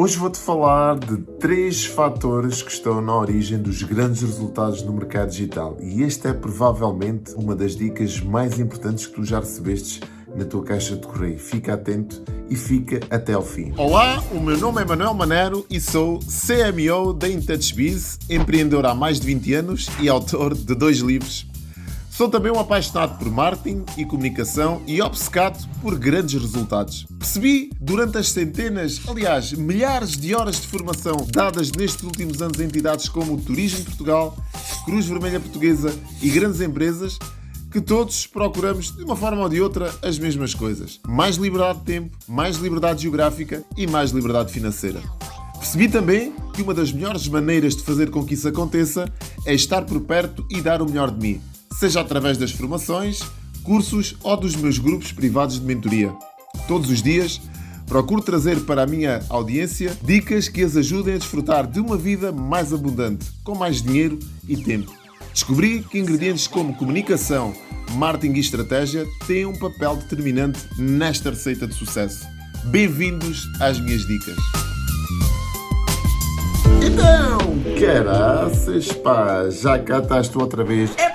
Hoje vou-te falar de três fatores que estão na origem dos grandes resultados no mercado digital. E esta é provavelmente uma das dicas mais importantes que tu já recebestes na tua caixa de correio. Fica atento e fica até ao fim. Olá, o meu nome é Manuel Manero e sou CMO da IntouchBiz, empreendedor há mais de 20 anos e autor de dois livros Sou também um apaixonado por marketing e comunicação e obcecado por grandes resultados. Percebi durante as centenas, aliás, milhares de horas de formação dadas nestes últimos anos a entidades como o Turismo Portugal, Cruz Vermelha Portuguesa e grandes empresas que todos procuramos, de uma forma ou de outra, as mesmas coisas: mais liberdade de tempo, mais liberdade geográfica e mais liberdade financeira. Percebi também que uma das melhores maneiras de fazer com que isso aconteça é estar por perto e dar o melhor de mim seja através das formações, cursos ou dos meus grupos privados de mentoria. Todos os dias procuro trazer para a minha audiência dicas que as ajudem a desfrutar de uma vida mais abundante, com mais dinheiro e tempo. Descobri que ingredientes como comunicação, marketing e estratégia têm um papel determinante nesta receita de sucesso. Bem-vindos às minhas dicas. Então, caraças, pá, já cá estás tu outra vez. É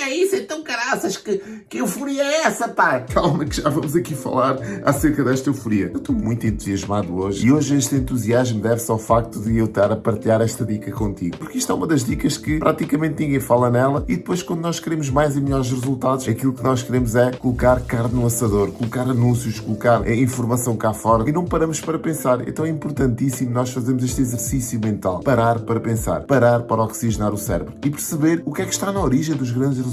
é isso? Então, caraças, que, que euforia é essa, pá? Calma, que já vamos aqui falar acerca desta euforia. Eu estou muito entusiasmado hoje e hoje este entusiasmo deve-se ao facto de eu estar a partilhar esta dica contigo. Porque isto é uma das dicas que praticamente ninguém fala nela e depois, quando nós queremos mais e melhores resultados, aquilo que nós queremos é colocar carne no assador, colocar anúncios, colocar eh, informação cá fora e não paramos para pensar. Então é importantíssimo nós fazermos este exercício mental. Parar para pensar, parar para oxigenar o cérebro e perceber o que é que está na origem dos grandes resultados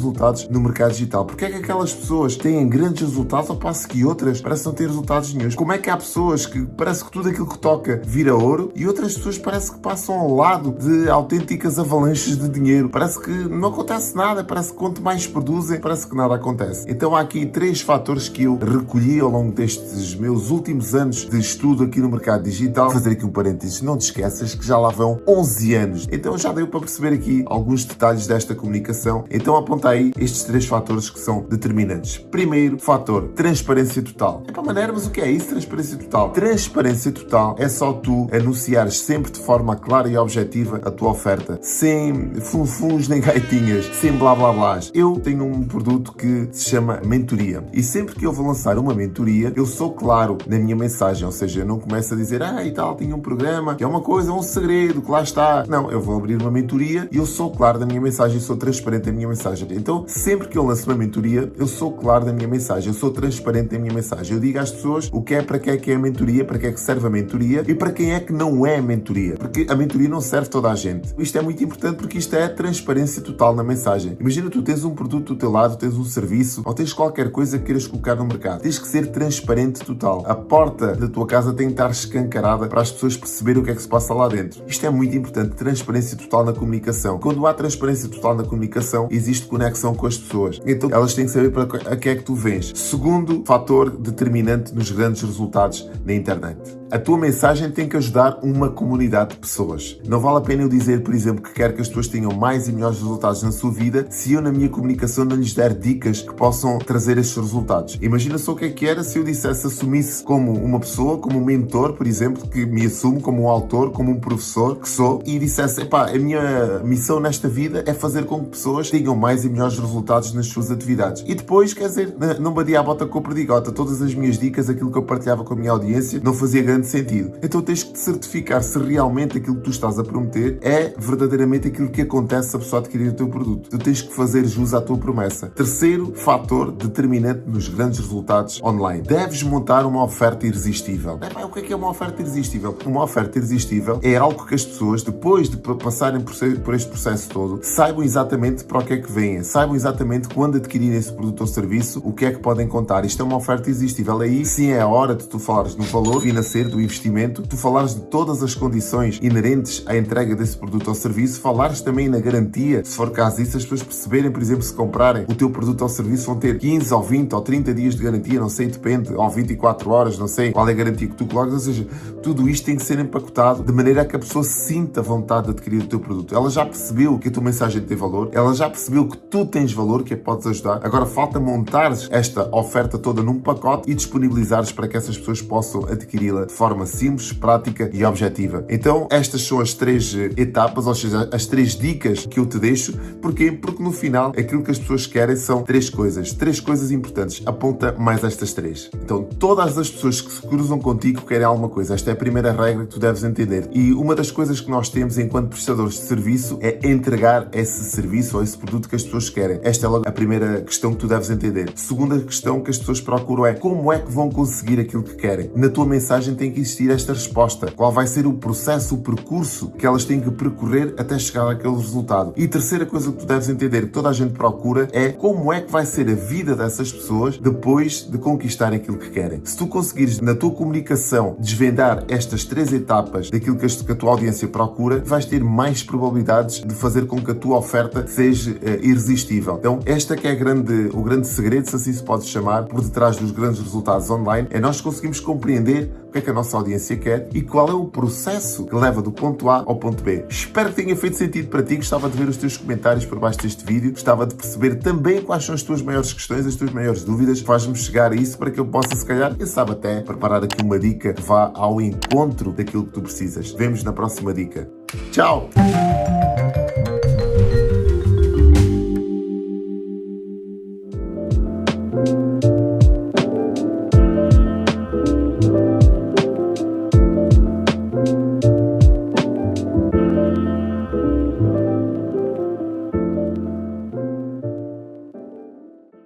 no mercado digital. Porque é que aquelas pessoas têm grandes resultados ao passo que outras parecem não ter resultados nenhums? Como é que há pessoas que parece que tudo aquilo que toca vira ouro e outras pessoas parece que passam ao lado de autênticas avalanches de dinheiro? Parece que não acontece nada, parece que quanto mais produzem, parece que nada acontece. Então há aqui três fatores que eu recolhi ao longo destes meus últimos anos de estudo aqui no mercado digital. Vou fazer aqui um parênteses, não te esqueças que já lá vão 11 anos. Então já deu para perceber aqui alguns detalhes desta comunicação. Então aponta estes três fatores que são determinantes. Primeiro fator, transparência total. É para maneira, mas o que é isso, transparência total? Transparência total é só tu anunciares sempre de forma clara e objetiva a tua oferta, sem funfuns nem gaitinhas, sem blá blá blás. Eu tenho um produto que se chama mentoria e sempre que eu vou lançar uma mentoria, eu sou claro na minha mensagem, ou seja, eu não começo a dizer, ah e tal, tenho um programa, que é uma coisa, é um segredo, que lá está. Não, eu vou abrir uma mentoria e eu sou claro na minha mensagem, sou transparente na minha mensagem. Então, sempre que eu lanço uma mentoria, eu sou claro na minha mensagem, eu sou transparente na minha mensagem. Eu digo às pessoas o que é, para que é que é a mentoria, para que é que serve a mentoria e para quem é que não é a mentoria. Porque a mentoria não serve toda a gente. Isto é muito importante porque isto é transparência total na mensagem. Imagina tu tens um produto do teu lado, tens um serviço ou tens qualquer coisa que queiras colocar no mercado. Tens que ser transparente total. A porta da tua casa tem que estar escancarada para as pessoas perceberem o que é que se passa lá dentro. Isto é muito importante. Transparência total na comunicação. Quando há transparência total na comunicação, existe existe conexão com as pessoas. Então elas têm que saber para a que é que tu vens. Segundo fator determinante nos grandes resultados na internet. A tua mensagem tem que ajudar uma comunidade de pessoas. Não vale a pena eu dizer, por exemplo, que quero que as pessoas tenham mais e melhores resultados na sua vida se eu, na minha comunicação, não lhes der dicas que possam trazer estes resultados. Imagina só o que é que era se eu dissesse, assumisse como uma pessoa, como um mentor, por exemplo, que me assumo como um autor, como um professor que sou, e dissesse, epá, a minha missão nesta vida é fazer com que pessoas tenham mais e melhores resultados nas suas atividades. E depois, quer dizer, não badia a bota com a perdigota. Todas as minhas dicas, aquilo que eu partilhava com a minha audiência, não fazia grande grande sentido. Então tens que te certificar se realmente aquilo que tu estás a prometer é verdadeiramente aquilo que acontece se a pessoa adquirir o teu produto. Tu tens que fazer jus à tua promessa. Terceiro fator determinante nos grandes resultados online. Deves montar uma oferta irresistível. É, o que é que é uma oferta irresistível? Uma oferta irresistível é algo que as pessoas, depois de passarem por este processo todo, saibam exatamente para o que é que vêm, saibam exatamente quando adquirirem esse produto ou serviço, o que é que podem contar. Isto é uma oferta irresistível. Aí sim é a hora de tu falares no valor financeiro do investimento, tu falares de todas as condições inerentes à entrega desse produto ou serviço, falares também na garantia, se for caso disso, as pessoas perceberem, por exemplo, se comprarem o teu produto ou serviço, vão ter 15 ou 20 ou 30 dias de garantia, não sei, depende, ou 24 horas, não sei qual é a garantia que tu colocas, ou seja, tudo isto tem que ser empacotado de maneira a que a pessoa sinta vontade de adquirir o teu produto. Ela já percebeu que a tua mensagem tem valor, ela já percebeu que tu tens valor, que a podes ajudar. Agora falta montares esta oferta toda num pacote e disponibilizares para que essas pessoas possam adquiri-la forma simples, prática e objetiva. Então, estas são as três eh, etapas, ou seja, as três dicas que eu te deixo. Porquê? Porque no final, aquilo que as pessoas querem são três coisas. Três coisas importantes. Aponta mais estas três. Então, todas as pessoas que se cruzam contigo querem alguma coisa. Esta é a primeira regra que tu deves entender. E uma das coisas que nós temos enquanto prestadores de serviço é entregar esse serviço ou esse produto que as pessoas querem. Esta é logo a primeira questão que tu deves entender. Segunda questão que as pessoas procuram é como é que vão conseguir aquilo que querem. Na tua mensagem tem que existir esta resposta. Qual vai ser o processo, o percurso que elas têm que percorrer até chegar àquele resultado. E terceira coisa que tu deves entender que toda a gente procura é como é que vai ser a vida dessas pessoas depois de conquistar aquilo que querem. Se tu conseguires na tua comunicação desvendar estas três etapas daquilo que a tua audiência procura, vais ter mais probabilidades de fazer com que a tua oferta seja uh, irresistível. Então, esta que é grande, o grande segredo, se assim se pode chamar, por detrás dos grandes resultados online, é nós conseguimos compreender que é que a nossa audiência quer e qual é o processo que leva do ponto A ao ponto B. Espero que tenha feito sentido para ti. Gostava de ver os teus comentários por baixo deste vídeo. Gostava de perceber também quais são as tuas maiores questões, as tuas maiores dúvidas. Faz-me chegar a isso para que eu possa, se calhar, quem sabe até, preparar aqui uma dica que vá ao encontro daquilo que tu precisas. Vemos na próxima dica. Tchau!